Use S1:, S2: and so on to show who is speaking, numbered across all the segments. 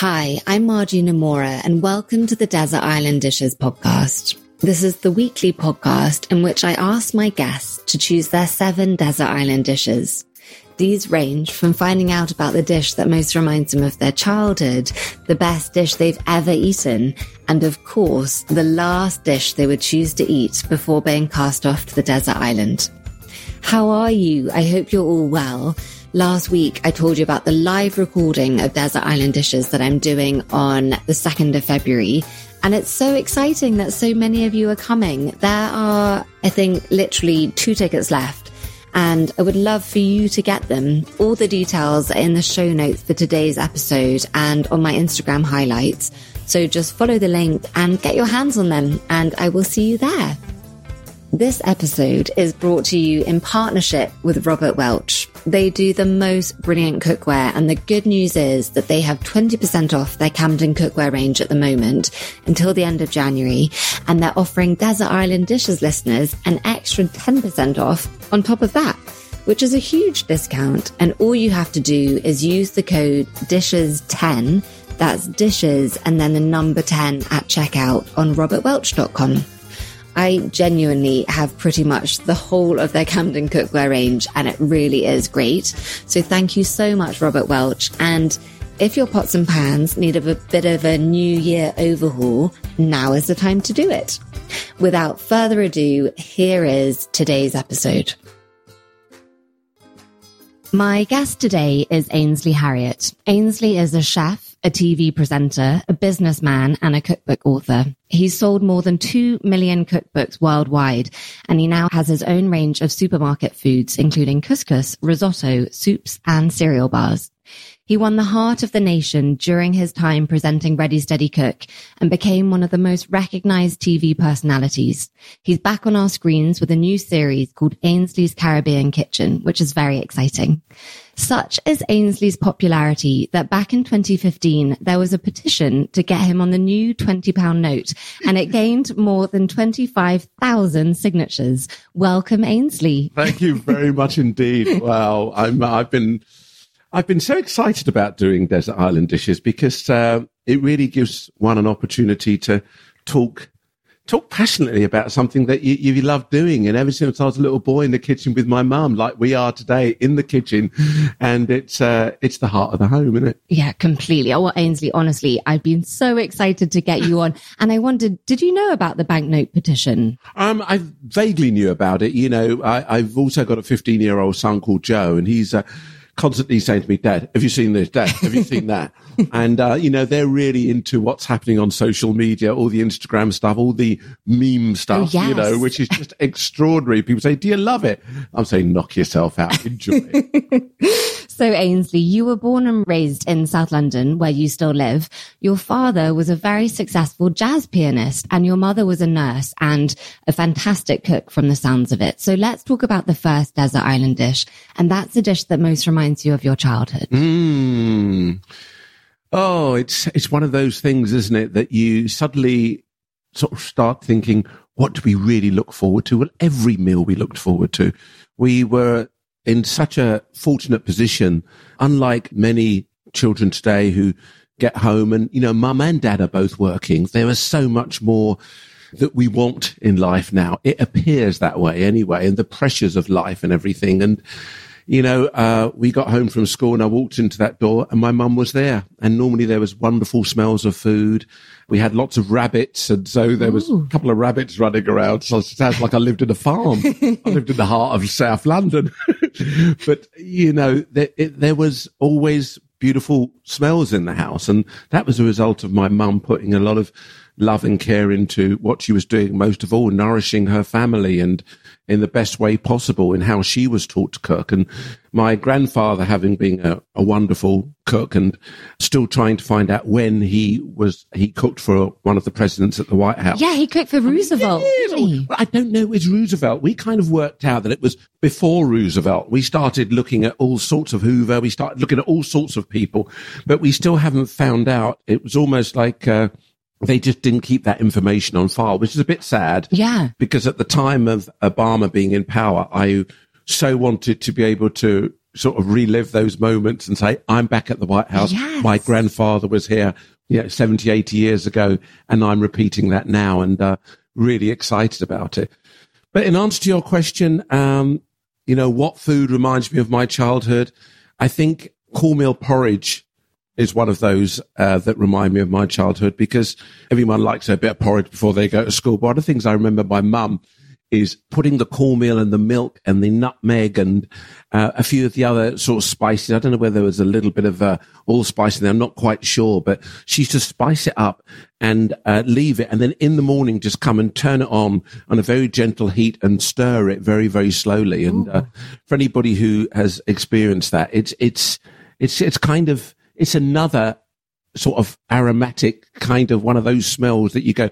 S1: Hi, I'm Margie Nomura and welcome to the Desert Island Dishes podcast. This is the weekly podcast in which I ask my guests to choose their seven desert island dishes. These range from finding out about the dish that most reminds them of their childhood, the best dish they've ever eaten, and of course, the last dish they would choose to eat before being cast off to the desert island. How are you? I hope you're all well. Last week, I told you about the live recording of Desert Island Dishes that I'm doing on the 2nd of February. And it's so exciting that so many of you are coming. There are, I think, literally two tickets left and I would love for you to get them. All the details are in the show notes for today's episode and on my Instagram highlights. So just follow the link and get your hands on them, and I will see you there. This episode is brought to you in partnership with Robert Welch. They do the most brilliant cookware and the good news is that they have 20% off their Camden cookware range at the moment until the end of January and they're offering Desert Island Dishes listeners an extra 10% off on top of that, which is a huge discount. And all you have to do is use the code DISHES10 that's dishes and then the number 10 at checkout on robertwelch.com. I genuinely have pretty much the whole of their Camden cookware range and it really is great. So thank you so much, Robert Welch. And if your pots and pans need a bit of a new year overhaul, now is the time to do it. Without further ado, here is today's episode. My guest today is Ainsley Harriott. Ainsley is a chef a TV presenter, a businessman, and a cookbook author. He's sold more than 2 million cookbooks worldwide, and he now has his own range of supermarket foods, including couscous, risotto, soups, and cereal bars. He won the heart of the nation during his time presenting Ready Steady Cook and became one of the most recognized TV personalities. He's back on our screens with a new series called Ainsley's Caribbean Kitchen, which is very exciting. Such is Ainsley's popularity that back in 2015, there was a petition to get him on the new 20 pound note and it gained more than 25,000 signatures. Welcome, Ainsley.
S2: Thank you very much indeed. Wow. I'm, I've been, I've been so excited about doing Desert Island Dishes because uh, it really gives one an opportunity to talk talk passionately about something that you, you love doing. And ever since I was a little boy in the kitchen with my mum, like we are today in the kitchen, and it's uh, it's the heart of the home, isn't it?
S1: Yeah, completely. Oh, well, Ainsley, honestly, I've been so excited to get you on, and I wondered, did you know about the banknote petition?
S2: Um, I vaguely knew about it. You know, I, have also got a 15 year old son called Joe, and he's. Uh, constantly saying to me, Dad, have you seen this? Dad, have you seen that? and, uh, you know, they're really into what's happening on social media, all the Instagram stuff, all the meme stuff, oh, yes. you know, which is just extraordinary. People say, do you love it? I'm saying, knock yourself out. Enjoy it.
S1: So, Ainsley, you were born and raised in South London, where you still live. Your father was a very successful jazz pianist, and your mother was a nurse and a fantastic cook from the sounds of it. So, let's talk about the first desert island dish. And that's the dish that most reminds you of your childhood.
S2: Mm. Oh, it's, it's one of those things, isn't it, that you suddenly sort of start thinking, what do we really look forward to? Well, every meal we looked forward to. We were in such a fortunate position, unlike many children today who get home and, you know, mum and dad are both working. There is so much more that we want in life now. It appears that way anyway, and the pressures of life and everything. And you know, uh, we got home from school and I walked into that door and my mum was there. And normally there was wonderful smells of food. We had lots of rabbits. And so there was Ooh. a couple of rabbits running around. So it sounds like I lived in a farm. I lived in the heart of South London. but, you know, there, it, there was always beautiful smells in the house. And that was a result of my mum putting a lot of love and care into what she was doing, most of all, nourishing her family and in the best way possible in how she was taught to cook. And my grandfather, having been a, a, wonderful cook and still trying to find out when he was, he cooked for one of the presidents at the White House.
S1: Yeah, he cooked for Roosevelt. I,
S2: I don't know, it was Roosevelt. We kind of worked out that it was before Roosevelt. We started looking at all sorts of Hoover. We started looking at all sorts of people, but we still haven't found out. It was almost like, uh, they just didn't keep that information on file, which is a bit sad.
S1: Yeah.
S2: Because at the time of Obama being in power, I so wanted to be able to sort of relive those moments and say, I'm back at the White House.
S1: Yes.
S2: My grandfather was here, you know, 70, 80 years ago, and I'm repeating that now and uh, really excited about it. But in answer to your question, um, you know, what food reminds me of my childhood? I think cornmeal porridge is one of those uh, that remind me of my childhood because everyone likes a bit of porridge before they go to school. But one of the things I remember my mum is putting the cornmeal and the milk and the nutmeg and uh, a few of the other sort of spices. I don't know whether there was a little bit of uh, allspice in there. I'm not quite sure, but she used to spice it up and uh, leave it, and then in the morning just come and turn it on on a very gentle heat and stir it very very slowly. And uh, for anybody who has experienced that, it's it's it's it's kind of it's another sort of aromatic kind of one of those smells that you go,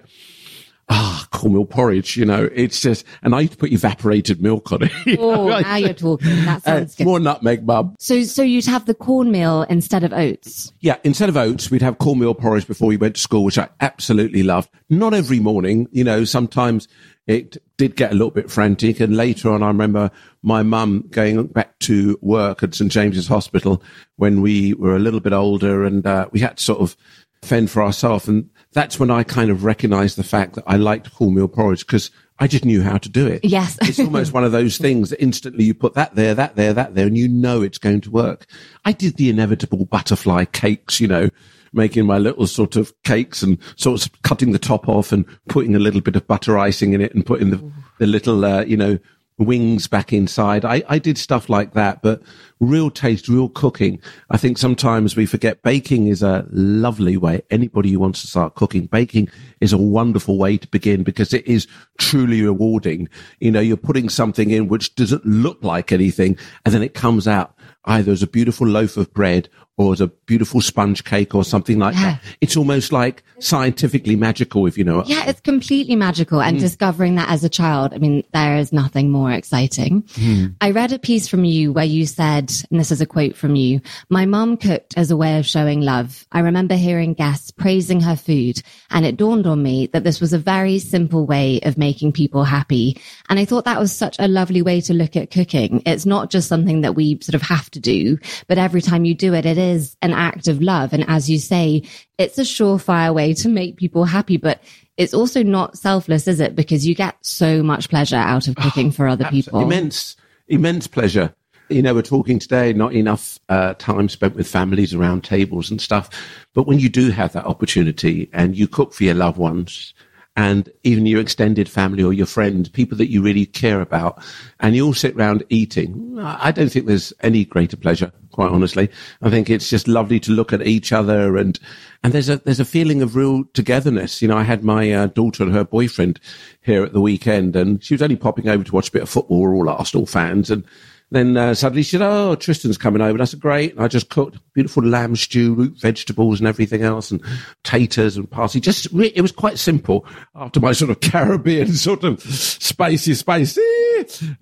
S2: ah, cornmeal porridge, you know, it's just, and I used to put evaporated milk on it.
S1: Oh,
S2: know,
S1: now you're talking. That
S2: uh,
S1: sounds good.
S2: more nutmeg, mum.
S1: So, so you'd have the cornmeal instead of oats.
S2: Yeah, instead of oats, we'd have cornmeal porridge before we went to school, which I absolutely loved. Not every morning, you know, sometimes it did get a little bit frantic. And later on, I remember my mum going back to work at St. James's Hospital when we were a little bit older and uh, we had to sort of fend for ourselves. And that's when I kind of recognized the fact that I liked wholemeal porridge because I just knew how to do it.
S1: Yes.
S2: it's almost one of those things that instantly you put that there, that there, that there, and you know it's going to work. I did the inevitable butterfly cakes, you know, making my little sort of cakes and sort of cutting the top off and putting a little bit of butter icing in it and putting the, the little, uh, you know, wings back inside. I, I did stuff like that, but real taste, real cooking. I think sometimes we forget baking is a lovely way. Anybody who wants to start cooking, baking is a wonderful way to begin because it is truly rewarding. You know, you're putting something in which doesn't look like anything and then it comes out either as a beautiful loaf of bread or as a beautiful sponge cake or something like
S1: Yeah.
S2: that. It's almost like scientifically magical, if you know
S1: Yeah, it's completely magical. And mm. discovering that as a child, I mean, there is nothing more exciting. Hmm. I read a piece from you where you said, and this is a quote from you, my mom cooked as a way of showing love. I remember hearing guests praising her food and it dawned on me that this was a very simple way of making people happy. And I thought that was such a lovely way to look at cooking. It's not just something that we sort of have to do, but every time you do it, it is an act of love. And as you say, it's a surefire way to make people happy, but it's also not selfless, is it? Because you get so much pleasure out of cooking for other people.
S2: Immense, immense pleasure. You know, we're talking today, not enough uh, time spent with families around tables and stuff. But when you do have that opportunity and you cook for your loved ones and even your extended family or your friends, people that you really care about, and you all sit around eating, I don't think there's any greater pleasure, quite honestly. I think it's just lovely to look at each other and, and there's a, there's a feeling of real togetherness. You know, I had my uh, daughter and her boyfriend here at the weekend and she was only popping over to watch a bit of football. We're all Arsenal fans and, then uh, suddenly she said, "Oh, Tristan's coming over." And I said, "Great!" And I just cooked beautiful lamb stew, root vegetables, and everything else, and taters and parsley. Just it was quite simple after my sort of Caribbean sort of spicy, spicy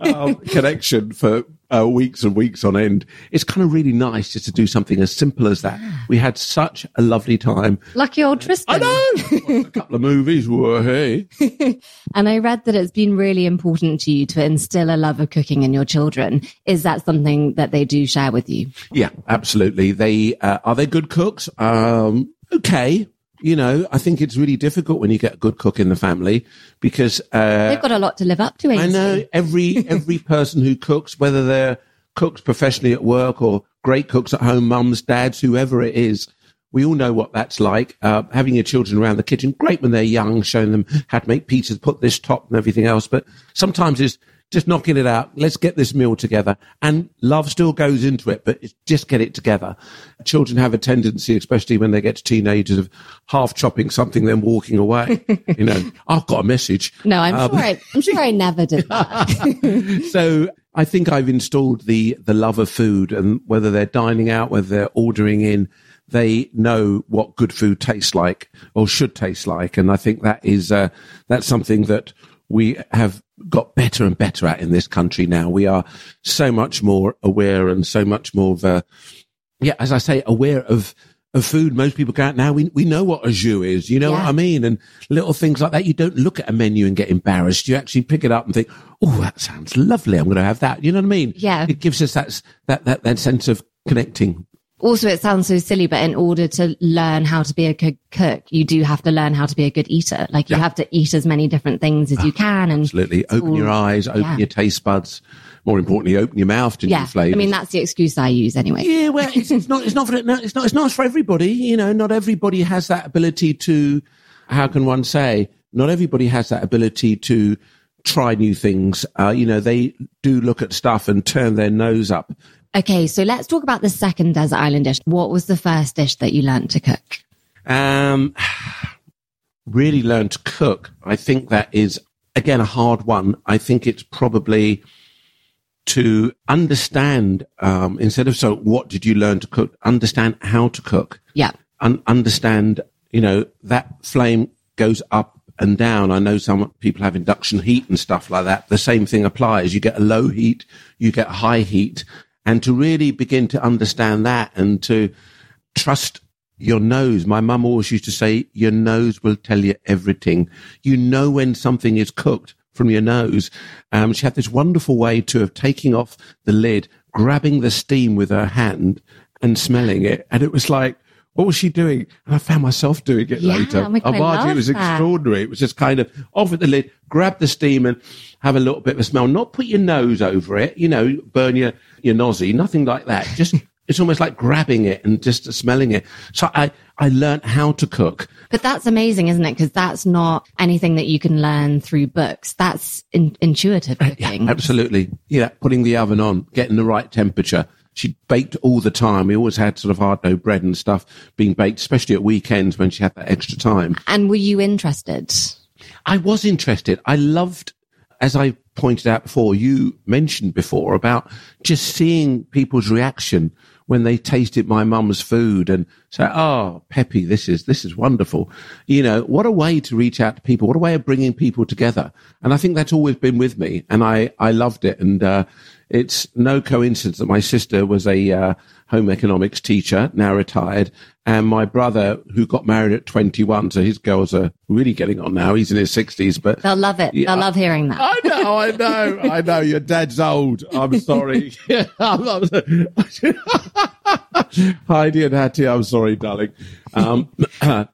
S2: um, connection for uh, weeks and weeks on end. It's kind of really nice just to do something as simple as that. We had such a lovely time.
S1: Lucky old Tristan.
S2: I know. A couple of movies. Were hey.
S1: And I read that it's been really important to you to instill a love of cooking in your children. Is that something that they do share with you?
S2: Yeah, absolutely. They uh, are they good cooks? Um, okay. You know, I think it's really difficult when you get a good cook in the family because uh,
S1: They've got a lot to live up to, ain't
S2: I know every every person who cooks, whether they're cooks professionally at work or great cooks at home, mums, dads, whoever it is. We all know what that's like. Uh, having your children around the kitchen, great when they're young, showing them how to make pizzas, put this top and everything else. But sometimes it's just knocking it out. Let's get this meal together. And love still goes into it, but it's just get it together. Children have a tendency, especially when they get to teenagers, of half chopping something, then walking away. you know, I've got a message.
S1: No, I'm
S2: Um,
S1: sure. I, I'm sure I never did that.
S2: so I think I've installed the the love of food, and whether they're dining out, whether they're ordering in, they know what good food tastes like or should taste like, and I think that is uh, that's something that we have got better and better at in this country now. We are so much more aware and so much more of a yeah, as I say, aware of of food. Most people go out now. We, we know what a jus is. You know
S1: Yeah.
S2: what I mean? And little things like that. You don't look at a menu and get embarrassed. You actually pick it up and think, Oh, that sounds lovely. I'm going to have that. You know what I mean?
S1: Yeah.
S2: It gives us that, that, that, that sense of connecting.
S1: Also, it sounds so silly, but in order to learn how to be a good cook, you do have to learn how to be a good eater. Like you
S2: Yeah.
S1: have to eat as many different things as you can. And
S2: Absolutely. Open your eyes, open
S1: yeah.
S2: your taste buds. More importantly, open your mouth to
S1: yeah,
S2: new flavors.
S1: I mean, that's the excuse I use anyway.
S2: Yeah, well, it's, it's not. It's not for. It's not. It's not for everybody. You know, not everybody has that ability to. How can one say? Not everybody has that ability to try new things. Uh, you know, they do look at stuff and turn their nose up.
S1: Okay, so let's talk about the second desert island dish. What was the first dish that you learned to cook?
S2: Um, really learn to cook. I think that is again a hard one. I think it's probably to understand um, instead of so what did you learn to cook? Understand how to cook.
S1: Yeah.
S2: un- understand, you know, that flame goes up and down. I know some people have induction heat and stuff like that. The same thing applies. You get a low heat, you get a high heat. And to really begin to understand that and to trust your nose. My mum always used to say, your nose will tell you everything. You know when something is cooked from your nose. Um, she had this wonderful way to of taking off the lid, grabbing the steam with her hand and smelling it. And it was like, what was she doing? And I found myself doing it
S1: Yeah,
S2: later.
S1: oh my God, I
S2: Margie,
S1: love
S2: it was
S1: that.
S2: extraordinary. It was just kind of off at the lid, grab the steam and have a little bit of a smell. Not put your nose over it, you know, burn your, your nosy, nothing like that. Just, it's almost like grabbing it and just smelling it. So I, I learned how to cook.
S1: But that's amazing, isn't it? Because that's not anything that you can learn through books. That's in- intuitive cooking.
S2: Absolutely. Yeah. Putting the oven on, getting the right temperature. She baked all the time. We always had sort of hard dough bread and stuff being baked, especially at weekends when she had that extra time.
S1: And were you interested?
S2: I was interested. I loved, as I pointed out before, you mentioned before about just seeing people's reaction when they tasted my mum's food and say, "Oh, Peppy, this is this is wonderful." You know, what a way to reach out to people. What a way of bringing people together. And I think that's always been with me, and I I loved it. And uh, it's no coincidence that my sister was a uh, home economics teacher, now retired, and my brother, who got married at 21, so his girls are really getting on now. He's in his 60s, but
S1: They'll love it.
S2: Yeah.
S1: They'll love hearing that.
S2: I know, I know, I know. Your dad's old. I'm sorry. Yeah, I'm, I'm, Heidi and Hattie, I'm sorry, darling. Um,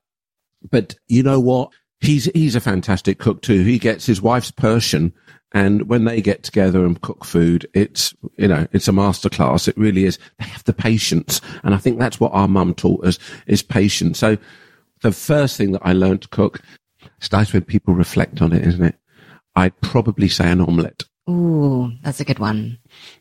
S2: but you know what? He's he's a fantastic cook too. He gets his wife's Persian, and when they get together and cook food, it's you know it's a masterclass. It really is. They have the patience, and I think that's what our mum taught us is patience. So the first thing that I learned to cook starts when people reflect on it, isn't it? I'd probably say an omelette.
S1: Ooh, that's a good one.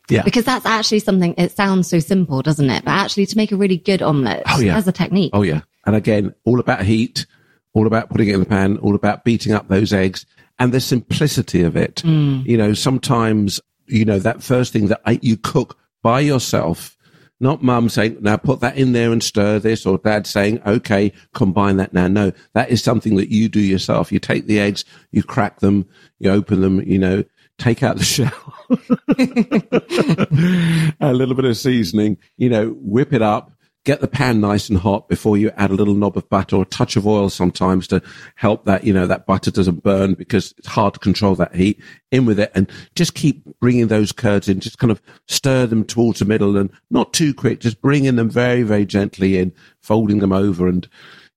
S2: Yeah.
S1: Because that's actually something, it sounds so simple, doesn't it? But actually to make a really good omelette,
S2: Oh, yeah.
S1: there's a technique.
S2: Oh yeah. And again, all about heat, all about putting it in the pan, all about beating up those eggs and the simplicity of it. Mm. You know, sometimes, you know, that first thing that I, you cook by yourself, not mum saying, now put that in there and stir this or dad saying, okay, combine that now. No, that is something that you do yourself. You take the eggs, you crack them, you open them, you know, take out the shell, a little bit of seasoning, you know, whip it up, get the pan nice and hot before you add a little knob of butter or a touch of oil sometimes to help that, you know, that butter doesn't burn because it's hard to control that heat in with it and just keep bringing those curds in, just kind of stir them towards the middle and not too quick, just bringing them very, very gently in, folding them over and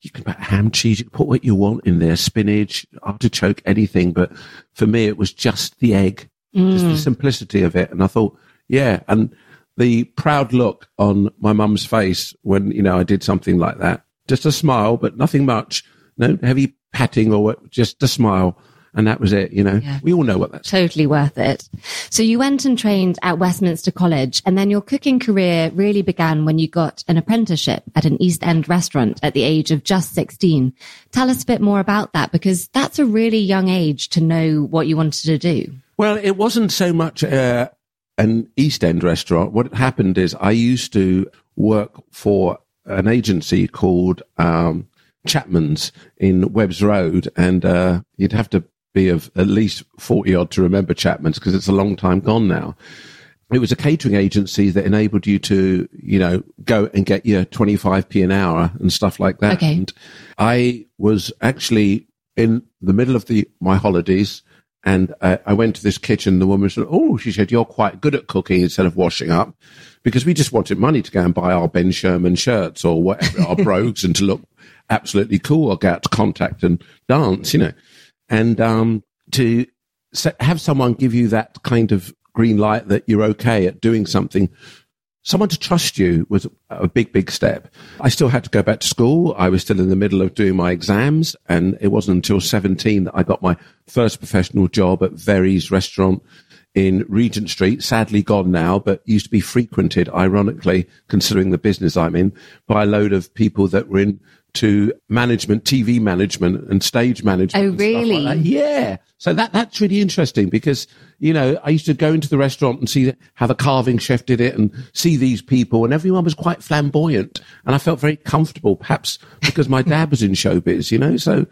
S2: you can put ham cheese, you can put what you want in there, spinach, artichoke, anything. But for me, it was just the egg, just the mm. simplicity of it. And I thought, yeah. And the proud look on my mum's face when, you know, I did something like that, just a smile, but nothing much, no heavy patting or what, just a smile. And that was it, you know,
S1: Yeah.
S2: we all know what that's.
S1: Totally worth it. So you went and trained at Westminster College and then your cooking career really began when you got an apprenticeship at an East End restaurant at the age of just 16. Tell us a bit more about that because that's a really young age to know what you wanted to do.
S2: Well, it wasn't so much uh, an East End restaurant. What happened is I used to work for an agency called um, Chapman's in Webbs Road, and uh, you'd have to be of at least 40 odd to remember Chapman's because it's a long time gone now. it was a catering agency that enabled you to, you know, go and get your 25p an hour and stuff like that.
S1: Okay.
S2: And I was actually in the middle of the, my holidays and uh, I went to this kitchen. The woman said, Oh, she said, you're quite good at cooking instead of washing up because we just wanted money to go and buy our Ben Sherman shirts or whatever, our brogues and to look absolutely cool or go out to contact and dance, you know, and, um, to have someone give you that kind of green light that you're okay at doing something someone to trust you was a big, big step. I still had to go back to school. I was still in the middle of doing my exams and it wasn't until 17 that I got my first professional job at Verrey's restaurant in Regent Street, sadly gone now, but used to be frequented, ironically, considering the business I'm in, by a load of people that were in to management, TV management and stage management.
S1: Oh,
S2: stuff like
S1: really?
S2: Yeah. So that, that's really interesting because, you know, I used to go into the restaurant and see how the carving chef did it and see these people and everyone was quite flamboyant and I felt very comfortable, perhaps because my dad was in showbiz, you know, so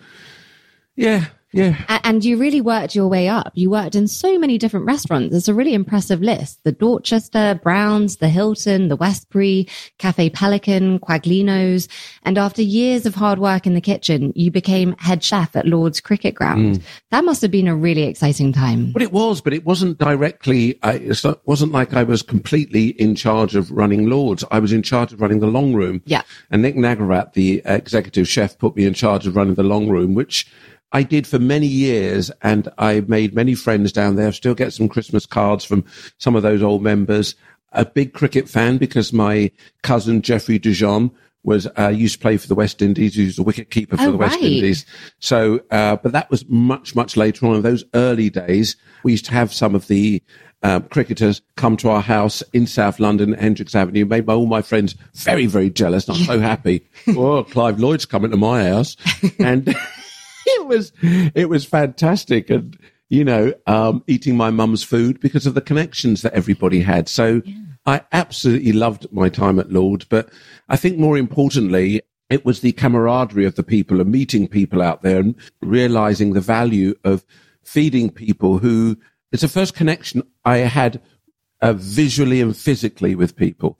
S2: yeah, yeah.
S1: A- And you really worked your way up. You worked in so many different restaurants. It's a really impressive list. The Dorchester, Browns, the Hilton, the Westbury, Cafe Pelican, Quaglino's. And after years of hard work in the kitchen, you became head chef at Lord's Cricket Ground. Mm. That must have been a really exciting time.
S2: But it was, but it wasn't directly. I, it wasn't like I was completely in charge of running Lords. I was in charge of running the long room.
S1: Yeah.
S2: And Nick Nagarat, the executive chef, put me in charge of running the long room, which I did for many years, and I made many friends down there. Still get some Christmas cards from some of those old members. A big cricket fan because my cousin Jeffrey Dujon was uh, used to play for the West Indies. He was a wicket keeper for
S1: Oh,
S2: the West
S1: right.
S2: Indies. So, uh, but that was much, much later on. In those early days, we used to have some of the uh, cricketers come to our house in South London, Hendricks Avenue. Made my, all my friends very, very jealous. And I'm so happy. oh, Clive Lloyd's coming to my house, and it was it was fantastic. And you know, um, eating my mum's food because of the connections that everybody had. So. I absolutely loved my time at Lord, but I think more importantly, it was the camaraderie of the people and meeting people out there and realizing the value of feeding people who it's the first connection I had uh, visually and physically with people.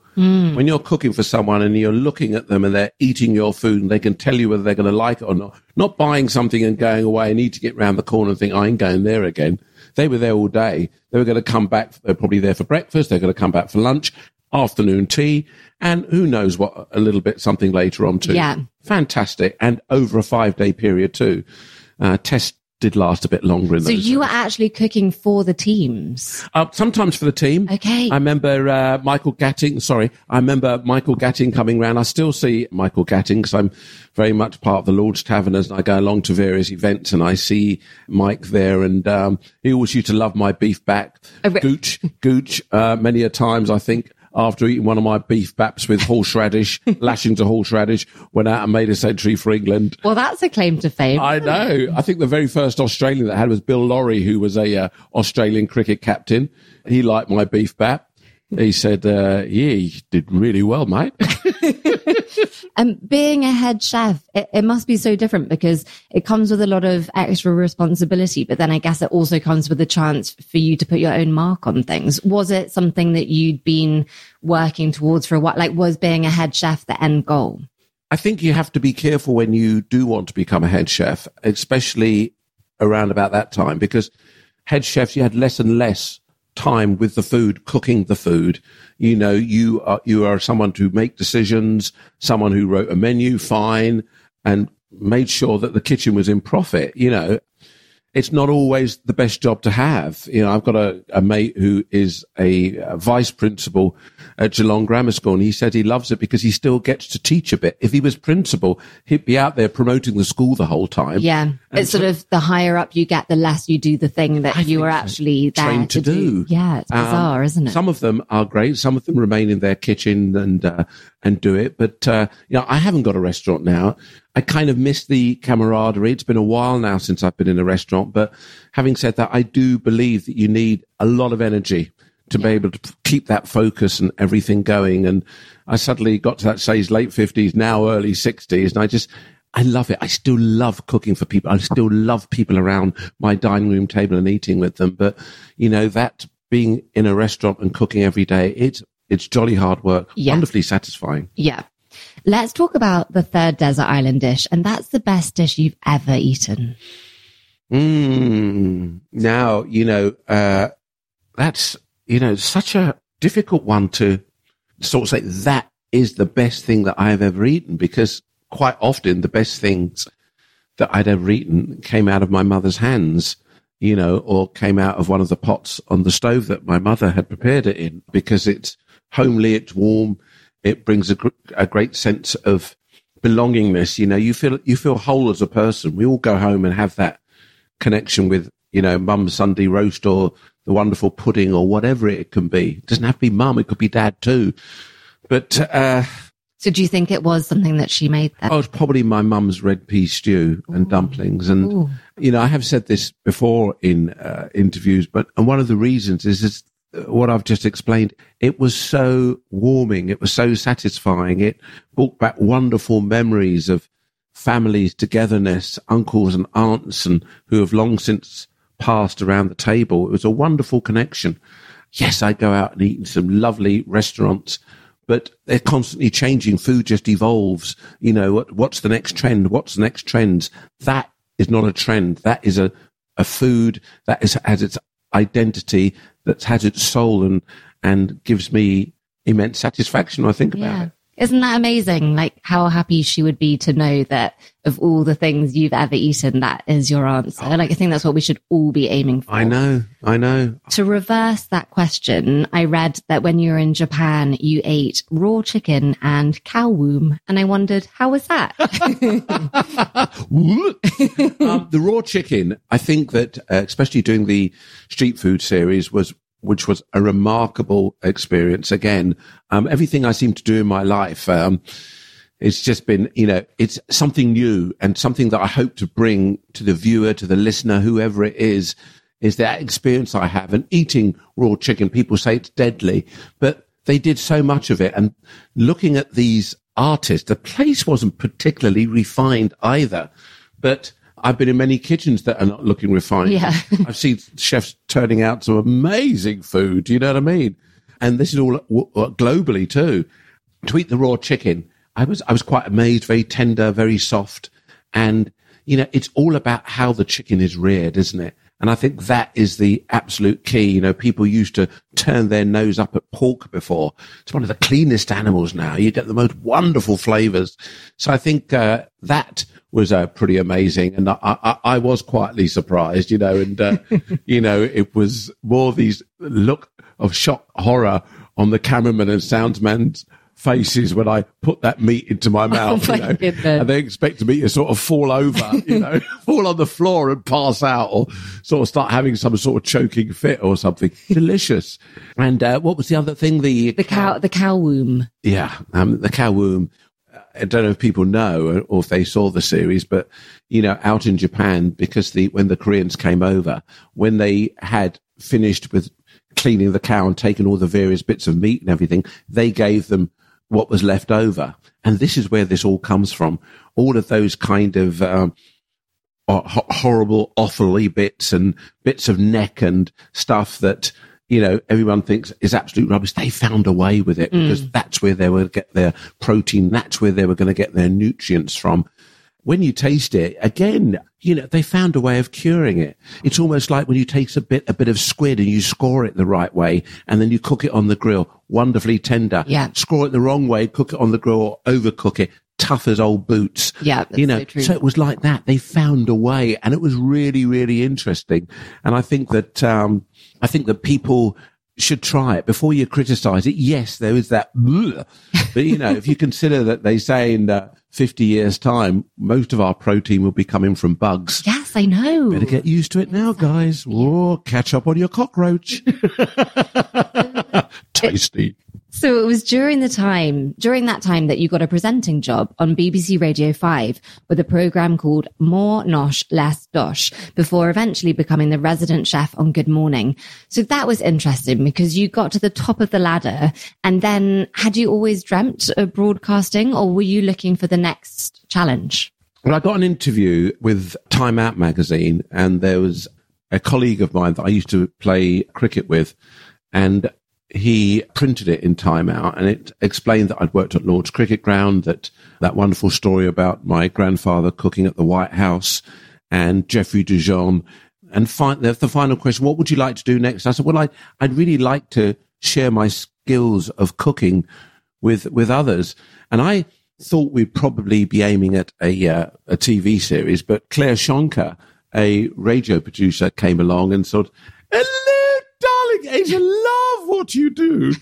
S2: When you're cooking for someone and you're looking at them and they're eating your food and they can tell you whether they're going to like it or not, not buying something and going away and need to get round the corner and think, I ain't going there again. They were there all day. They were going to come back. They're probably there for breakfast. They're going to come back for lunch, afternoon tea, and who knows what a little bit something later on too.
S1: Yeah.
S2: Fantastic. And over a five day period too. Uh, test did last a bit longer in
S1: So you were actually cooking for the teams.
S2: Uh, sometimes for the team.
S1: Okay.
S2: I remember uh, Michael Gatting. Sorry, I remember Michael Gatting coming round. I still see Michael Gatting because I'm very much part of the Lord's Taverners, and I go along to various events, and I see Mike there, and um, he always used to love my beef back.
S1: Oh, re-
S2: Gooch, Gooch. Uh, many a times, I think. After eating one of my beef baps with horseradish, lashing to horseradish, went out and made a century for England.
S1: Well, that's a claim to fame.
S2: I know. I think the very first Australian that I had was Bill Lawry, who was a uh, Australian cricket captain. He liked my beef bat. He said, uh, "Yeah, you did really well, mate."
S1: And being a head chef, it, it must be so different because it comes with a lot of extra responsibility, but then I guess it also comes with a chance for you to put your own mark on things. Was it something that you'd been working towards for a while? Like, was being a head chef the end goal?
S2: I think you have to be careful when you do want to become a head chef, especially around about that time, because head chefs, you had less and less time with the food, cooking the food. You know, you are, you are someone to make decisions, someone who wrote a menu fine and made sure that the kitchen was in profit, you know. It's not always the best job to have. You know, I've got a, a mate who is a, uh vice principal at Geelong Grammar School, and he said he loves it because he still gets to teach a bit. If he was principal, he'd be out there promoting the school the whole time.
S1: Yeah. It's sort of the higher up you get, the less you do the thing that
S2: I
S1: you were actually there
S2: Trained to do.
S1: Yeah. It's
S2: Um,
S1: bizarre, isn't it?
S2: Some of them are great. Some of them remain in their kitchen and uh, and do it. But uh, you know, I haven't got a restaurant now. I kind of miss the camaraderie. It's been a while now since I've been in a restaurant. But having said that, I do believe that you need a lot of energy to be able to keep that focus and everything going. And I suddenly got to that stage, late fifties, now early sixties, and I just. I love it. I still love cooking for people. I still love people around my dining room table and eating with them. But, you know, that being in a restaurant and cooking every day, it's it's jolly hard work,
S1: Yeah.
S2: wonderfully satisfying.
S1: Yeah. Let's talk about the third desert island dish, and that's the best dish you've ever eaten.
S2: Mm. Now, you know, uh, that's, you know, such a difficult one to sort of say that is the best thing that I've ever eaten because quite often the best things that I'd ever eaten came out of my mother's hands, you know, or came out of one of the pots on the stove that my mother had prepared it in because it's homely, it's warm, it brings a, gr- a great sense of belongingness. You know, you feel, you feel whole as a person. We all go home and have that connection with, you know, mum's Sunday roast or the wonderful pudding or whatever it can be. It doesn't have to be mum. It could be dad too. But, uh,
S1: So, do you think it was something that she made then?
S2: Oh, it's probably my mum's red pea stew and dumplings. And,
S1: Ooh.
S2: you know, I have said this before in uh, interviews, but and one of the reasons is, is what I've just explained. It was so warming. It was so satisfying. It brought back wonderful memories of families, togetherness, uncles and aunts, and who have long since passed around the table. It was a wonderful connection. Yes, I go out and eat in some lovely restaurants, but they're constantly changing. Food just evolves. You know, what, what's the next trend? What's the next trends? That is not a trend. That is a, a food that is, has its identity, that has its soul and, and gives me immense satisfaction when I think about
S1: Yeah.
S2: it.
S1: Isn't that amazing? Like how happy she would be to know that of all the things you've ever eaten, that is your answer. Like I think that's what we should all be aiming for.
S2: I know, I know.
S1: To reverse that question, I read that when you were in Japan, you ate raw chicken and cow womb. And I wondered, how was that?
S2: um, the raw chicken, I think that, uh, especially doing the street food series was, which was a remarkable experience. Again, um, everything I seem to do in my life, um, it's just been, you know, it's something new and something that I hope to bring to the viewer, to the listener, whoever it is, is that experience I have. And eating raw chicken, people say it's deadly, but they did so much of it. And looking at these artists, the place wasn't particularly refined either. But I've been in many kitchens that are not looking refined.
S1: Yeah.
S2: I've seen chefs turning out some amazing food. Do You know what I mean? And this is all globally too. To eat the raw chicken, I was I was quite amazed. Very tender, very soft, and you know it's all about how the chicken is reared, isn't it? And I think that is the absolute key. You know, people used to turn their nose up at pork before. It's one of the cleanest animals now. You get the most wonderful flavors. So I think uh, that was uh, pretty amazing. And I, I, I was quietly surprised, you know, and, uh, you know, it was more these look of shock horror on the cameraman and soundsman's faces when I put that meat into my mouth,
S1: my
S2: you know, and they expected me to sort of fall over, you know, fall on the floor and pass out or sort of start having some sort of choking fit or something. Delicious. And, uh, what was the other thing? The,
S1: the cow, the cow womb.
S2: yeah, um, the cow womb. I don't know if people know or if they saw the series, but you know, out in Japan, because the when the Koreans came over, when they had finished with cleaning the cow and taking all the various bits of meat and everything, they gave them what was left over, and this is where this all comes from. All of those kind of um, horrible, awfully bits and bits of neck and stuff that you know everyone thinks is absolute rubbish. They found a way with it because mm. that's where they were get their protein. That's where they were going to get their nutrients from. When you taste it again, you know they found a way of curing it. It's almost like when you taste a bit a bit of squid and you score it the right way, and then you cook it on the grill, wonderfully tender.
S1: Yeah.
S2: Score it the wrong way, cook it on the grill, or overcook it, tough as old boots
S1: Yeah,
S2: you know,
S1: so true.
S2: it was like that. They found a way, and it was really, really interesting. And I think that um, I think that people should try it before you criticize it. Yes, there is that, but you know, if you consider that they say in uh, fifty years' time, most of our protein will be coming from bugs.
S1: Yes, I know.
S2: Better get used to it now, guys. Or catch up on your cockroach. Tasty.
S1: So it was during the time, during that time that you got a presenting job on BBC Radio 5 with a program called More Nosh, Less Dosh before eventually becoming the resident chef on Good Morning. So that was interesting because you got to the top of the ladder and then had you always dreamt of broadcasting or were you looking for the next challenge?
S2: Well, I got an interview with Time Out magazine, and there was a colleague of mine that I used to play cricket with, and he printed it in Time Out, and it explained that I'd worked at Lord's Cricket Ground, that that wonderful story about my grandfather cooking at the White House, and Jeffrey Dujon. And fi- the, the final question, what would you like to do next? I said, well, I, I'd really like to share my skills of cooking with with others. And I thought we'd probably be aiming at a uh, a TV series, but Claire Schonker, a radio producer, came along and thought, "Hello, darling, Asia, love what do you do,"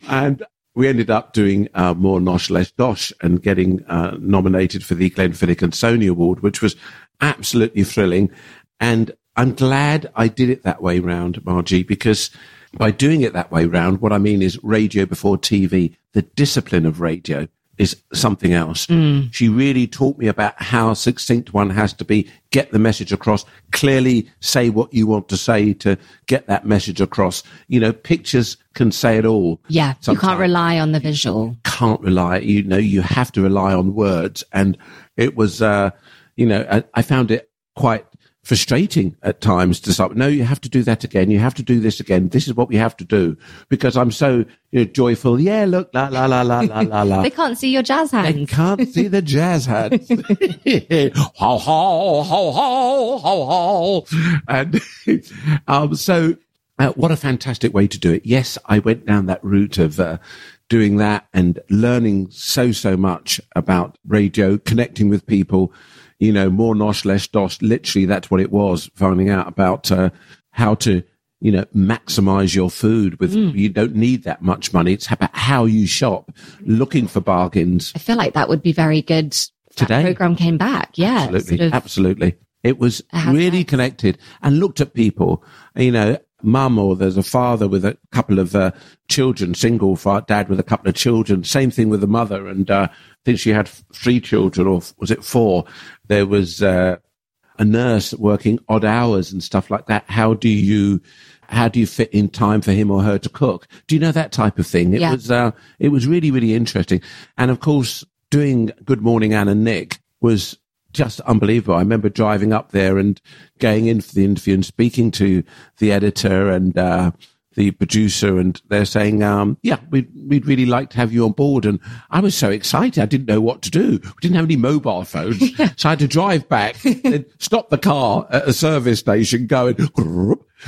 S2: and. We ended up doing uh, more Nosh Less Dosh and getting uh, nominated for the Glenfiddich and Sony Award, which was absolutely thrilling. And I'm glad I did it that way round, Margie, because by doing it that way round, what I mean is radio before TV, the discipline of radio is something else. Mm. She really taught me about how succinct one has to be, get the message across, clearly say what you want to say to get that message across. You know, pictures can say it all.
S1: Yeah. Sometimes. You can't rely on the visual.
S2: Can't rely, you know, you have to rely on words. And it was, uh, you know, I, I found it quite frustrating at times to start. No, you have to do that again. You have to do this again. This is what we have to do because I'm so you know, joyful. Yeah, look, la la la la la la la.
S1: they can't see your jazz hands.
S2: They can't see the jazz hands. ho ho ho ho ho ho. And um, so, uh, what a fantastic way to do it. Yes, I went down that route of. Uh, doing that and learning so so much about radio connecting with people you know, more nosh, less dosh. Literally, that's what it was. Finding out about uh, how to, you know, maximize your food with. Mm. You don't need that much money. It's about how you shop, looking for bargains.
S1: I feel like that would be very good. Today, program came back. Yeah,
S2: absolutely, sort of absolutely. It was really connected and looked at people. You know, mum or there's a father with a couple of uh, children, single dad with a couple of children. Same thing with the mother, and uh, I think she had three children, or was it four? There was uh, a nurse working odd hours and stuff like that. How do you? How do you fit in time for him or her to cook? Do you know that type of thing? It yeah. was uh, it was really really interesting, and of course, doing Good Morning Anne and Nick was just unbelievable. I remember driving up there and going in for the interview and speaking to the editor and uh, the producer, and they're saying, um, "Yeah, we'd we'd really like to have you on board." And I was so excited, I didn't know what to do. We didn't have any mobile phones, so I had to drive back, and stop the car at a service station, going.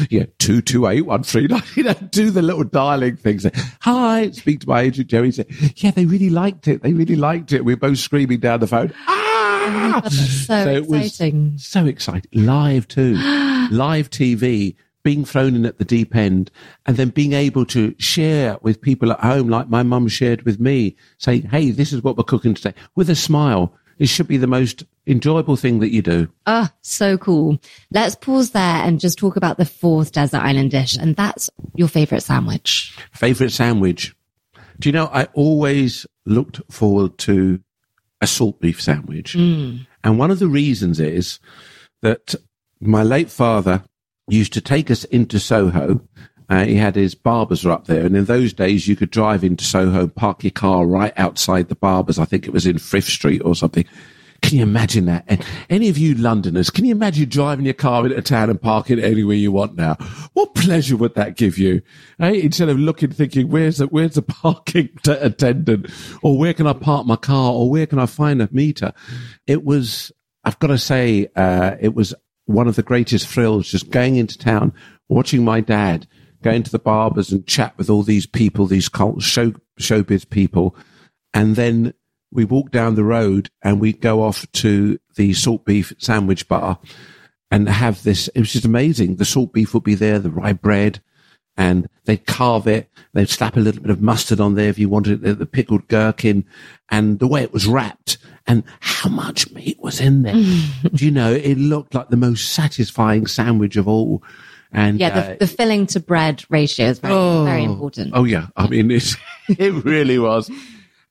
S2: Yeah, two two eight one three nine. You know, do the little dialing things. Hi, speak to my agent Jerry. Say, yeah, they really liked it. They really liked it. We are both screaming down the phone. Ah!
S1: Oh God, so, so exciting.
S2: so exciting. Live too. Live TV being thrown in at the deep end and then being able to share with people at home, like my mum shared with me, say, Hey, this is what we're cooking today with a smile. It should be the most enjoyable thing that you do.
S1: Oh, so cool. Let's pause there and just talk about the fourth desert island dish. And that's your favorite sandwich.
S2: Favorite sandwich. Do you know, I always looked forward to a salt beef sandwich. Mm. And one of the reasons is that my late father used to take us into Soho. Uh, he had his barbers up there. And in those days, you could drive into Soho, park your car right outside the barbers. I think it was in Frith Street or something. Can you imagine that? And any of you Londoners, can you imagine driving your car into town and parking anywhere you want now? What pleasure would that give you? Hey, instead of looking, thinking, where's the, where's the parking t- attendant? Or where can I park my car? Or where can I find a meter? It was, I've got to say, uh, it was one of the greatest thrills just going into town, watching my dad go into the barbers and chat with all these people, these cult show, showbiz people. And then we walk down the road and we go off to the salt beef sandwich bar and have this. It was just amazing. The salt beef would be there, the rye bread, and they'd carve it. They'd slap a little bit of mustard on there if you wanted it, the pickled gherkin, and the way it was wrapped, and how much meat was in there. you know, it looked like the most satisfying sandwich of all. And
S1: yeah, the, uh, the filling to bread ratio is very, oh, very important.
S2: Oh yeah, I mean it. It really was.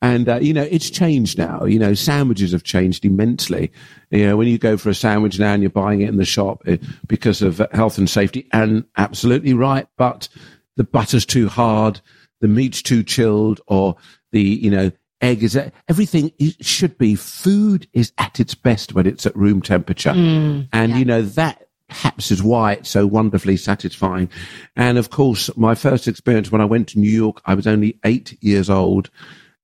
S2: And, uh, you know, it's changed now. You know, sandwiches have changed immensely. You know, when you go for a sandwich now and you're buying it in the shop it, because of health and safety, and absolutely right, but the butter's too hard, the meat's too chilled, or the, you know, egg is everything should be food is at its best when it's at room temperature. Mm, and, yeah. you know, that perhaps is why it's so wonderfully satisfying. And of course, my first experience when I went to New York, I was only eight years old.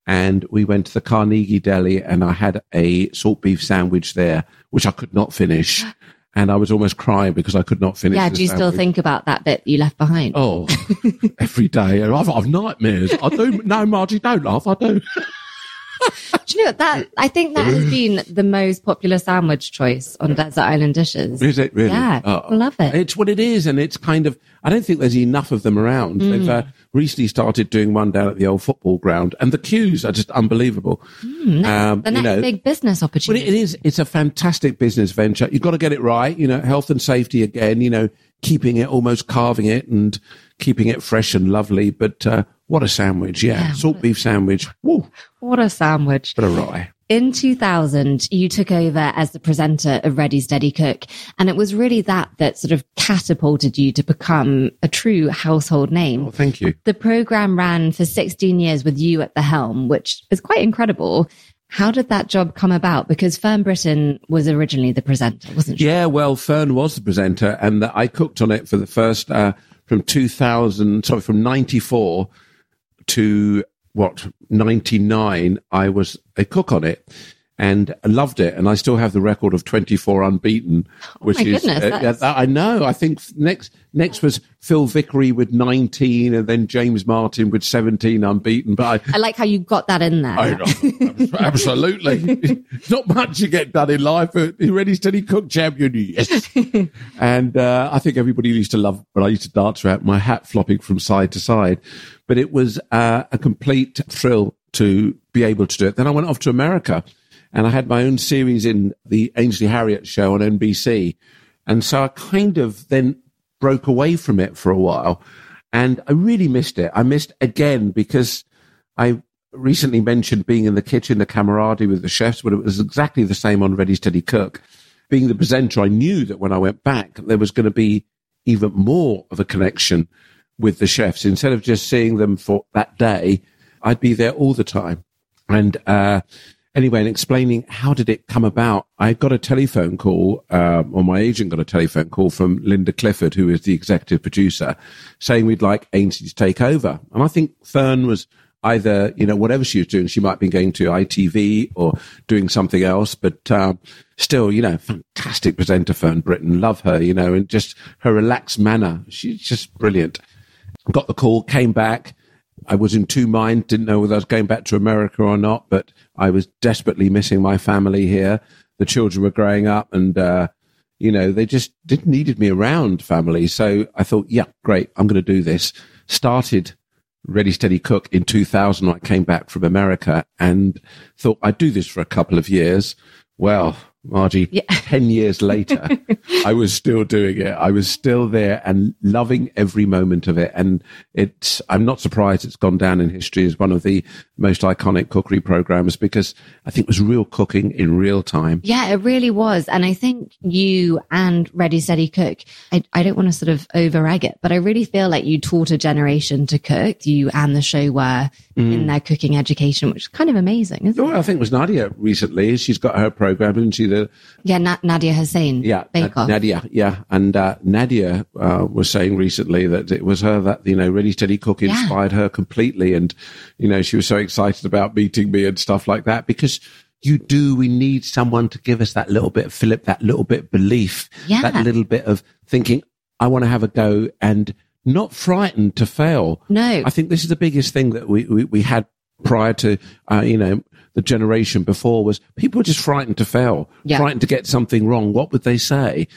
S2: And we went to the Carnegie Deli and I had a salt beef sandwich there, which I could not finish. And I was almost crying because I could not finish.
S1: Yeah, do you still think about that bit you left behind?
S2: Oh, every day. I've, I've nightmares. I do. No, Margie, don't laugh. I do.
S1: Do you know that? I think that has been the most popular sandwich choice on desert island dishes.
S2: Is it really?
S1: Yeah,
S2: Oh.
S1: love it.
S2: It's what it is, and it's kind of. I don't think there's enough of them around.
S1: Mm.
S2: They've uh, recently started doing one down at the old football ground, and the queues are just unbelievable. Um,
S1: the
S2: you
S1: next
S2: know,
S1: big business
S2: But
S1: opportunity.
S2: it is. It's a fantastic business venture. You've got to get it right. You know, health and safety again. You know, keeping it, almost carving it, and keeping it fresh and lovely. But uh, what a sandwich! Yeah,
S1: Yeah.
S2: salt beef sandwich. Woo,
S1: what a sandwich.
S2: what a rye.
S1: In 2000, you took over as the presenter of Ready Steady Cook. And it was really that that sort of catapulted you to become a true household name.
S2: Well, thank you.
S1: The program ran for 16 years with you at the helm, which is quite incredible. How did that job come about? Because Fern Britton was originally the presenter, wasn't she?
S2: Yeah, well, Fern was the presenter, and I cooked on it for the first uh, from 2000, sorry, from 94 to what 99. I was a cook on it. And loved it, and I still have the record of twenty four unbeaten, which
S1: Oh my
S2: is
S1: goodness,
S2: uh, I know. I think next next was Phil Vickery with nineteen, and then James Martin with seventeen unbeaten. But I,
S1: I like how you got that in there.
S2: I absolutely. Not much you get done in life. but Ready Steady Cook champion, yes. and uh, I think everybody used to love when I used to dance around my hat flopping from side to side. But it was uh, a complete thrill to be able to do it. Then I went off to America, and I had my own series in the Ainsley Harriott show on NBC. And so I kind of then broke away from it for a while. And I really missed it. I missed again because I recently mentioned being in the kitchen, the camaraderie with the chefs, but it was exactly the same on Ready Steady Cook. Being the presenter, I knew that when I went back, there was going to be even more of a connection with the chefs. Instead of just seeing them for that day, I'd be there all the time. And uh, anyway, and explaining how did it come about, I got a telephone call, um, or my agent got a telephone call from Linda Clifford, who is the executive producer, saying we'd like Ainsley to take over. And I think Fern was either, you know, whatever she was doing, she might be going to ITV or doing something else, but um, still, you know, fantastic presenter, Fern Britton. Love her, you know, and just her relaxed manner. She's just brilliant. Got the call, came back. I was in two minds, didn't know whether I was going back to America or not, but I was desperately missing my family here. The children were growing up and, uh, you know, they just didn't needed me around family. So I thought, yeah, great. I'm going to do this. Started Ready Steady Cook in 2000. I came back from America and thought I'd do this for a couple of years. Well, Margie,
S1: Yeah.
S2: 10 years later, I was still doing it. I was still there and loving every moment of it. And it's, I'm not surprised it's gone down in history as one of the most iconic cookery programs because I think it was real cooking in real time.
S1: Yeah, it really was. And I think you and Ready Steady Cook, I, I don't want to sort of over egg it, but I really feel like you taught a generation to cook. You and the show were mm. in their cooking education, which is kind of amazing, isn't it?
S2: Oh, I think it was Nadiya recently. She's got her program, isn't she?
S1: Yeah, Na- Nadiya Hussain,
S2: yeah,
S1: Off.
S2: Nadiya, yeah, and uh, Nadiya uh, was saying recently that it was her that you know Ready Steady Cook
S1: Yeah.
S2: inspired her completely, and you know she was so excited about meeting me and stuff like that because you do. We need someone to give us that little bit of Philip, that little bit of belief,
S1: Yeah.
S2: that little bit of thinking. I want to have a go and not frightened to fail.
S1: No.
S2: I think this is the biggest thing that we, we, we had prior to, uh, you know, the generation before was people were just frightened to fail,
S1: Yeah.
S2: frightened to get something wrong. What would they say?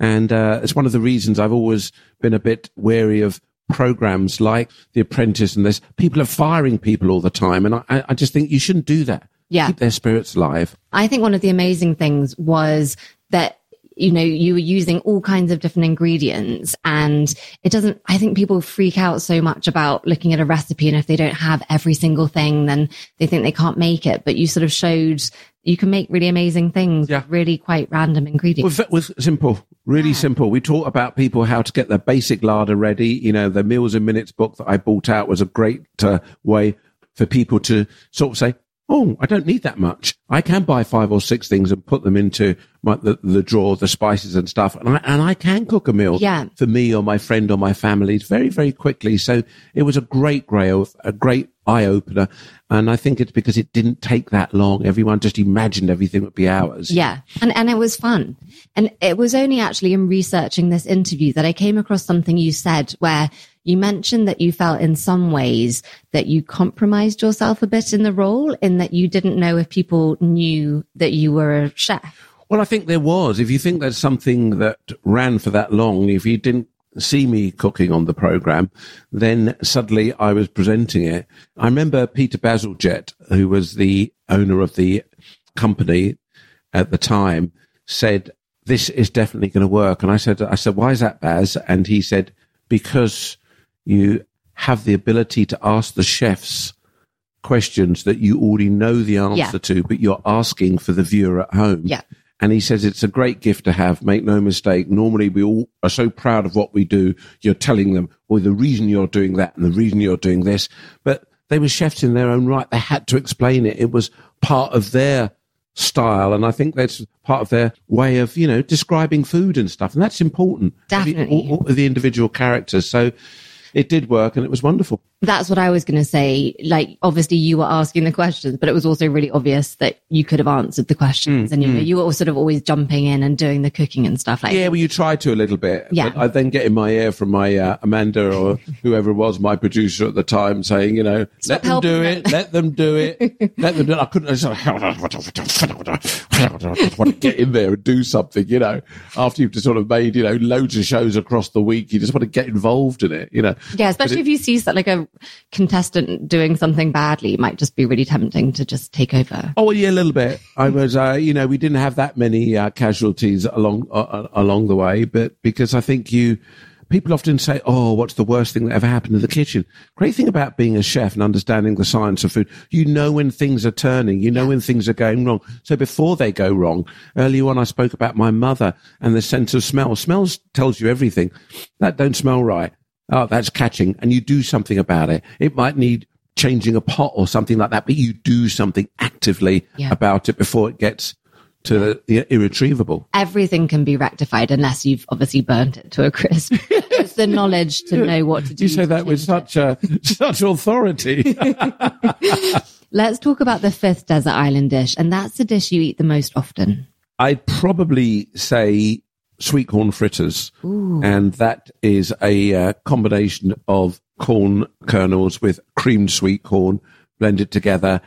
S2: And uh, it's one of the reasons I've always been a bit wary of programs like The Apprentice and this. People are firing people all the time. And I, I just think you shouldn't do that.
S1: Yeah.
S2: Keep their spirits alive.
S1: I think one of the amazing things was that you know you were using all kinds of different ingredients and it doesn't i think people freak out so much about looking at a recipe and if they don't have every single thing then they think they can't make it but you sort of showed you can make really amazing things
S2: Yeah.
S1: with really quite random ingredients
S2: With, with simple, really simple. We taught about people how to get their basic larder ready. You know, the Meals in Minutes book that I bought out was a great uh, way for people to sort of say, oh, I don't need that much. I can buy five or six things and put them into my, the, the drawer, the spices and stuff. And I, and I can cook a meal
S1: Yeah.
S2: for me or my friend or my family very, very quickly. So it was a great grail, a great eye opener. And I think it's because it didn't take that long. Everyone just imagined everything would be ours.
S1: Yeah. And, and it was fun. And it was only actually in researching this interview that I came across something you said where you mentioned that you felt in some ways that you compromised yourself a bit in the role in that you didn't know if people knew that you were a chef.
S2: Well, I think there was. If you think there's something that ran for that long, if you didn't see me cooking on the program, then suddenly I was presenting it. I remember Peter Bazalgette, who was the owner of the company at the time, said, this is definitely going to work. And I said, I said, why is that, Baz? And he said, because you have the ability to ask the chefs questions that you already know the answer
S1: Yeah.
S2: to, but you're asking for the viewer at home.
S1: Yeah.
S2: And he says it's a great gift to have. Make no mistake. Normally we all are so proud of what we do. You're telling them, well, the reason you're doing that and the reason you're doing this. But they were chefs in their own right. They had to explain it. It was part of their style. And I think that's part of their way of, you know, describing food and stuff. And that's important.
S1: Definitely.
S2: The, all, all the individual characters. So it did work and it was wonderful.
S1: That's what I was going to say. Like, obviously you were asking the questions, but it was also really obvious that you could have answered the questions and you know, you were sort of always jumping in and doing the cooking and stuff like
S2: Yeah, well, you try to a little bit.
S1: Yeah.
S2: But I then get in my ear from my uh, Amanda or whoever was my producer at the time saying, you know, let them do
S1: them.
S2: it, let them do it, let them do it. I couldn't, I just want to get in there and do something, you know, after you've just sort of made, you know, loads of shows across the week. You just want to get involved in it, you know.
S1: Yeah, especially if you see like a contestant doing something badly, might just be really tempting to just take over.
S2: Oh yeah, a little bit. I was, uh, you know, we didn't have that many uh, casualties along uh, uh, along the way, but because I think you people often say, "Oh, what's the worst thing that ever happened in the kitchen?" Great thing about being a chef and understanding the science of food, you know when things are turning, you know when things are going wrong. So before they go wrong, earlier on I spoke about my mother and the sense of smell. Smells tells you everything. That don't smell right. Oh, that's catching, and you do something about it. It might need changing a pot or something like that, but you do something actively
S1: Yeah.
S2: about it before it gets to the, the irretrievable.
S1: Everything can be rectified unless you've obviously burnt it to a crisp. it's the knowledge to know what to do.
S2: You say that with such uh, such authority.
S1: Let's talk about the fifth desert island dish, and that's the dish you eat the most often.
S2: I'd probably say sweet corn fritters, and that is a uh, combination of corn kernels with creamed sweet corn, blended together.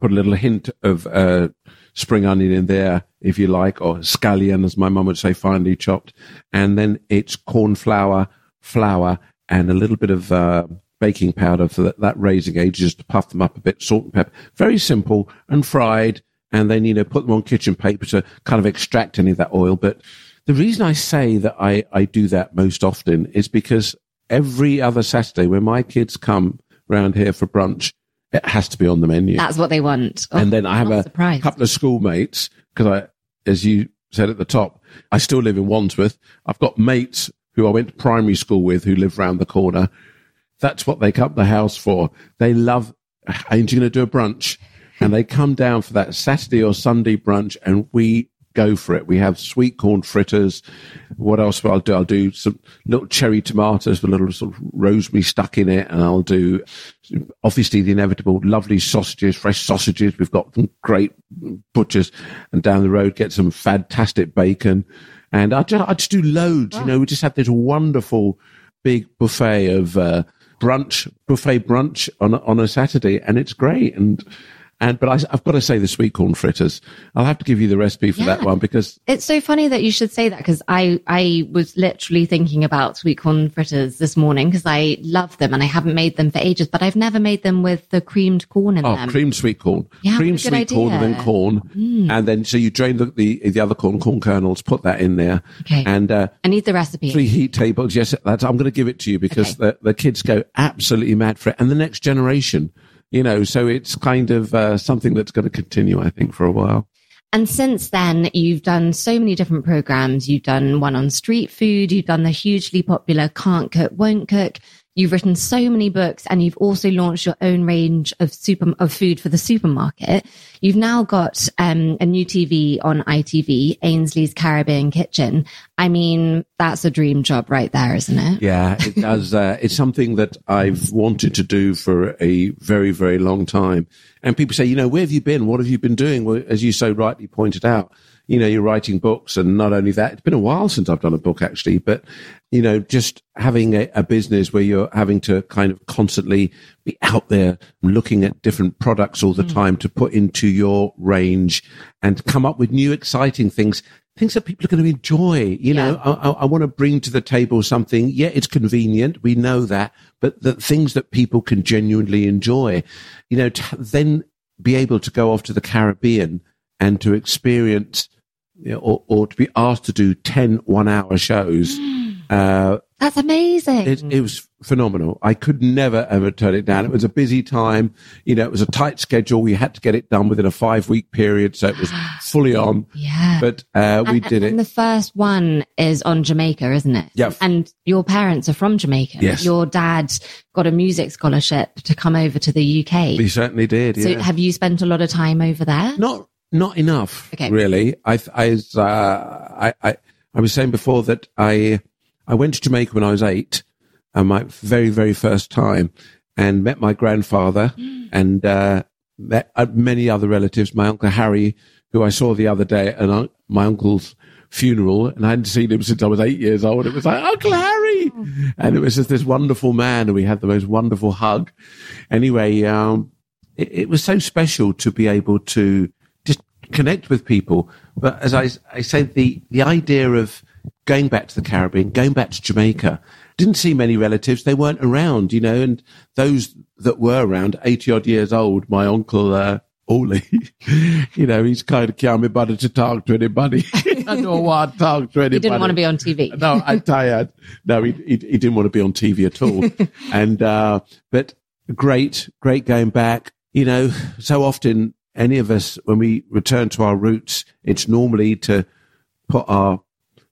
S2: Put a little hint of uh, spring onion in there, if you like, or scallion, as my mum would say, finely chopped, and then it's corn flour, flour, and a little bit of uh, baking powder for that, that raising age, just to puff them up a bit, salt and pepper. Very simple and fried and then you know put them on kitchen paper to kind of extract any of that oil. But the reason I say that I I do that most often is because every other Saturday when my kids come round here for brunch, it has to be on the menu.
S1: That's what they want. Oh,
S2: and then I have a
S1: surprised.
S2: couple of schoolmates because I, as you said at the top, I still live in Wandsworth. I've got mates who I went to primary school with who live round the corner. That's what they come to the house for. They love, ain't you going to do a brunch? And they come down for that Saturday or Sunday brunch and we go for it. We have sweet corn fritters. What else will I do? I'll do some little cherry tomatoes with a little sort of rosemary stuck in it. And I'll do obviously the inevitable lovely sausages, fresh sausages. We've got some great butchers and down the road get some fantastic bacon. And I just, I just do loads, you know, we just have this wonderful big buffet of, uh, brunch, buffet brunch on, a- on a Saturday. And it's great. And, and, but I, I've got to say the sweet corn fritters. I'll have to give you the recipe for that one because
S1: It's so funny that you should say that because I, I was literally thinking about sweet corn fritters this morning because I love them and I haven't made them for ages, but I've never made them with the creamed corn in
S2: Oh,
S1: them.
S2: creamed sweet corn.
S1: Yeah,
S2: creamed
S1: what a good
S2: sweet corn and then
S1: idea. Mm.
S2: corn. And then, so you drain the, the, the other corn, corn kernels, put that in there.
S1: Okay.
S2: And, uh,
S1: I need the recipe.
S2: three heat tables. Yes, that's, I'm going to give it to you because
S1: Okay.
S2: the, the kids go absolutely mad for it. And the next generation, you know, so it's kind of, uh, something that's going to continue, I think, for a while.
S1: And since then, you've done so many different programs. You've done one on street food. You've done the hugely popular Can't Cook, Won't Cook. You've written so many books and you've also launched your own range of super of food for the supermarket. You've now got um, a new TV on ITV, Ainsley's Caribbean Kitchen. I mean, that's a dream job right there, isn't it?
S2: Yeah, it does. Uh, it's something that I've wanted to do for a very, very long time. And people say, you know, where have you been? What have you been doing? Well, as you so rightly pointed out, you know, you're writing books and not only that, it's been a while since I've done a book actually, but you know, just having a, a, business where you're having to kind of constantly be out there looking at different products all the mm. time to put into your range and come up with new exciting things, things that people are going to enjoy. You yeah. know, I, I want to bring to the table something. Yeah, it's convenient. We know that, but the things that people can genuinely enjoy, you know, then be able to go off to the Caribbean and to experience you know, or, or to be asked to do 10 one hour shows.
S1: Uh, That's amazing.
S2: It, it, was phenomenal. I could never ever turn it down. It was a busy time. You know, it was a tight schedule. We had to get it done within a five week period. So it was fully on.
S1: Yeah.
S2: But, uh, we
S1: and,
S2: did it.
S1: And the first one is on Jamaica, isn't it?
S2: Yeah.
S1: And your parents are from Jamaica.
S2: Yes.
S1: Your dad got a music scholarship to come over to the UK.
S2: He certainly did.
S1: So have you spent a lot of time over there?
S2: Not not enough,
S1: okay.
S2: really. I, I, uh, I, I, I was saying before that I, I went to Jamaica when I was eight, and my very, very first time, and met my grandfather mm. and uh, met uh, many other relatives. My uncle Harry, who I saw the other day at uh, my uncle's funeral, and I hadn't seen him since I was eight years old. It was like Uncle Harry, oh. and it was just this wonderful man, and we had the most wonderful hug. Anyway, um, it, it was so special to be able to just connect with people. But as I, I said, the, the idea of going back to the Caribbean, going back to Jamaica, didn't see many relatives. They weren't around, you know, and those that were around, 80 odd years old, my uncle, uh, Ollie, you know, he's kind of can't be bothered to talk to anybody. I don't want to talk to anybody.
S1: He didn't want to be on TV.
S2: no, I'm tired. No, he, he, he, didn't want to be on TV at all. and, uh, but great, great going back. You know, so often any of us, when we return to our roots, it's normally to put our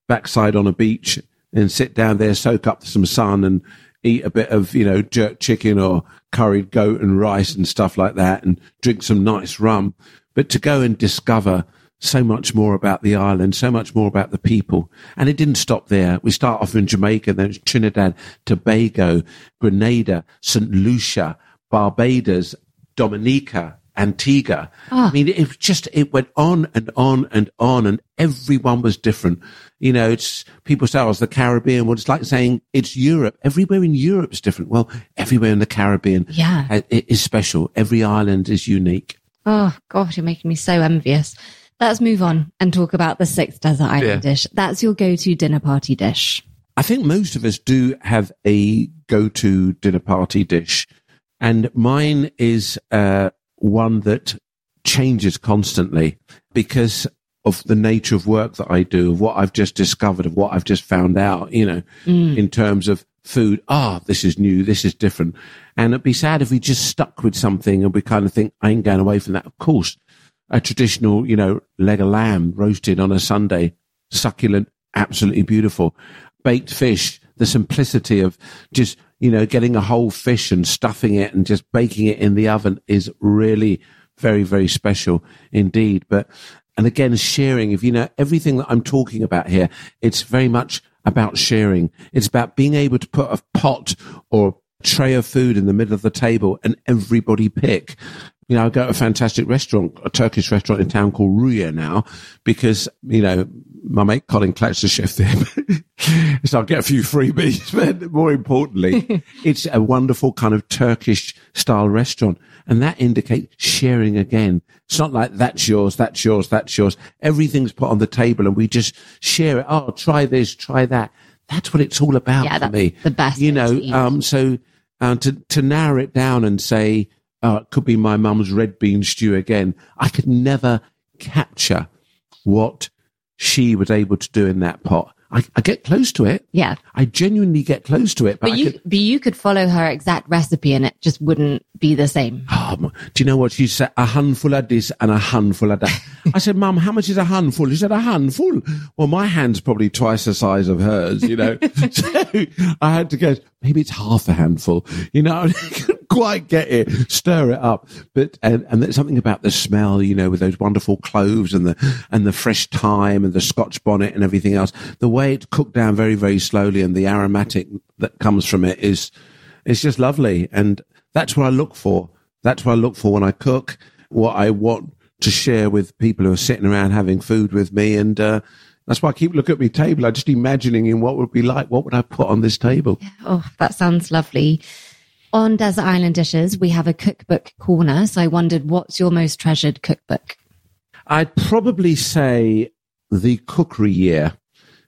S2: backside on a beach and sit down there, soak up some sun and eat a bit of, you know, jerk chicken or curried goat and rice and stuff like that and drink some nice rum. But to go and discover so much more about the island, so much more about the people. And it didn't stop there. We start off in Jamaica, then Trinidad, Tobago, Grenada, St. Lucia, Barbados, Dominica, Antigua. Oh. I mean, it just, it went on and on and on and everyone was different. You know, it's people say, oh, it's the Caribbean. Well, it's like saying it's Europe. Everywhere in Europe is different. Well, everywhere in the Caribbean
S1: yeah.
S2: is special. Every island is unique.
S1: Oh, God, you're making me so envious. Let's move on and talk about the sixth desert island yeah. dish. That's your go-to dinner party dish.
S2: I think most of us do have a go-to dinner party dish. And mine is, uh, one that changes constantly because of the nature of work that I do, of what I've just discovered, of what I've just found out, you know, mm. in terms of food. Ah, oh, this is new. This is different. And it'd be sad if we just stuck with something and we kind of think, I ain't going away from that. Of course, a traditional, you know, leg of lamb roasted on a Sunday, succulent, absolutely beautiful. Baked fish, the simplicity of just you know, getting a whole fish and stuffing it and just baking it in the oven is really very, very special indeed. But, and again, sharing, if you know, everything that I'm talking about here, it's very much about sharing. It's about being able to put a pot or tray of food in the middle of the table and everybody pick. You know, I go to a fantastic restaurant, a Turkish restaurant in town called Ruya now, because, you know, my mate Colin Clutch, the chef there. so I'll get a few freebies, but more importantly, it's a wonderful kind of Turkish style restaurant. And that indicates sharing again. It's not like that's yours, that's yours, that's yours. Everything's put on the table and we just share it. Oh, try this, try that. That's what it's all about
S1: yeah,
S2: for me.
S1: The best.
S2: You know, um, so uh, to, to narrow it down and say, oh, it could be my mum's red bean stew again. I could never capture what she was able to do in that pot. I, I get close to it.
S1: Yeah.
S2: I genuinely get close to it.
S1: But,
S2: I
S1: you,
S2: could-
S1: but you could follow her exact recipe and it just wouldn't be the same.
S2: Oh, do you know what she said? A handful of this and a handful of that. I said, Mum, how much is a handful? She said, a handful. Well, my hand's probably twice the size of hers, you know. so I had to go, maybe it's half a handful, you know. Quite get it, stir it up. But, and, and there's something about the smell, you know, with those wonderful cloves and the, and the fresh thyme and the scotch bonnet and everything else. The way it's cooked down very, very slowly and the aromatic that comes from it is, it's just lovely. And that's what I look for. That's what I look for when I cook, what I want to share with people who are sitting around having food with me. And, uh, that's why I keep looking at my table. I'm just imagining in what would be like. What would I put on this table?
S1: Oh, that sounds lovely. On Desert Island Dishes, we have a cookbook corner. So I wondered, what's your most treasured cookbook?
S2: I'd probably say the cookery year,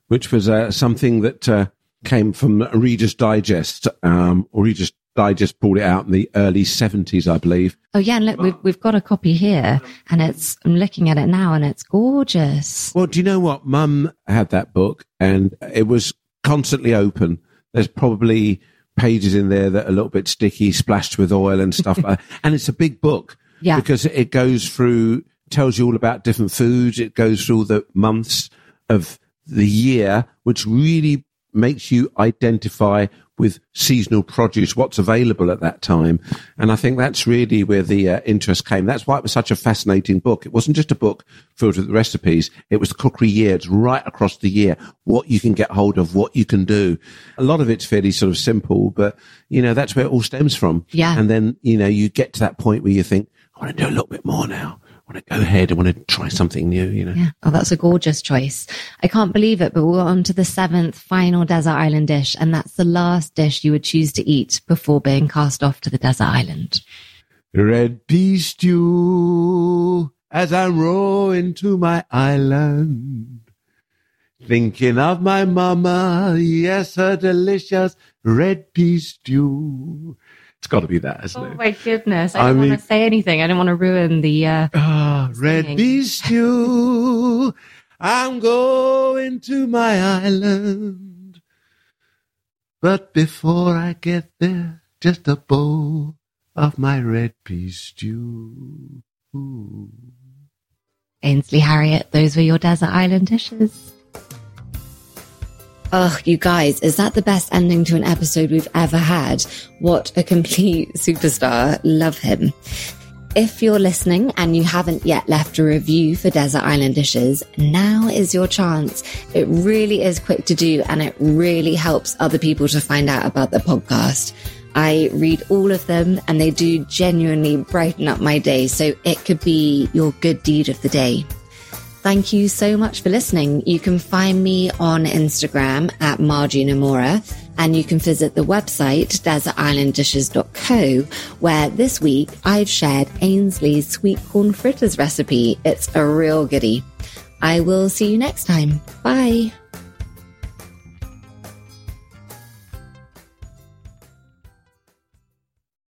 S2: which was uh, something that uh, came from Reader's Digest, um, or Reader's Digest pulled it out in the early 70s, I believe.
S1: Oh yeah, and look, we've we've got a copy here, and it's I'm looking at it now, and it's gorgeous.
S2: Well, do you know what? Mum had that book and it was constantly open. There's probably pages in there that are a little bit sticky, splashed with oil and stuff. like. And it's a big book
S1: Yeah.
S2: because it goes through, tells you all about different foods. It goes through the months of the year, which really makes you identify with seasonal produce, what's available at that time. And I think that's really where the uh, interest came. That's why it was such a fascinating book. It wasn't just a book filled with recipes. It was the cookery year. It's right across the year, what you can get hold of, what you can do. A lot of it's fairly sort of simple, but you know, that's where it all stems from.
S1: Yeah.
S2: And then, you know, you get to that point where you think, I want to do a little bit more now. I want to go ahead. I want to try something new, you know.
S1: Yeah. Oh, that's a gorgeous choice. I can't believe it, but we're on to the seventh final desert island dish, and that's the last dish you would choose to eat before being cast off to the desert island.
S2: Red pea stew as I'm rowing to my island. Thinking of my mama, yes, her delicious red pea stew. It's got to be that, hasn't
S1: Oh
S2: it?
S1: my goodness! I
S2: I
S1: don't
S2: mean-
S1: want to say anything. I don't want to ruin the. Uh,
S2: Ah, red
S1: Singing.
S2: pea stew. I'm going to my island. But before I get there, just a bowl of my red pea stew. Ooh.
S1: Ainsley Harriott, those were your desert island dishes. Ugh, you guys, is that the best ending to an episode we've ever had? What a complete superstar. Love him. If you're listening and you haven't yet left a review for Desert Island Dishes, now is your chance. It really is quick to do and it really helps other people to find out about the podcast. I read all of them and they do genuinely brighten up my day. So it could be your good deed of the day. Thank you so much for listening. You can find me on Instagram at Margie Nomura and you can visit the website desertislanddishes.co where this week I've shared Ainsley's sweet corn fritters recipe. It's a real goodie. I will see you next time. Bye.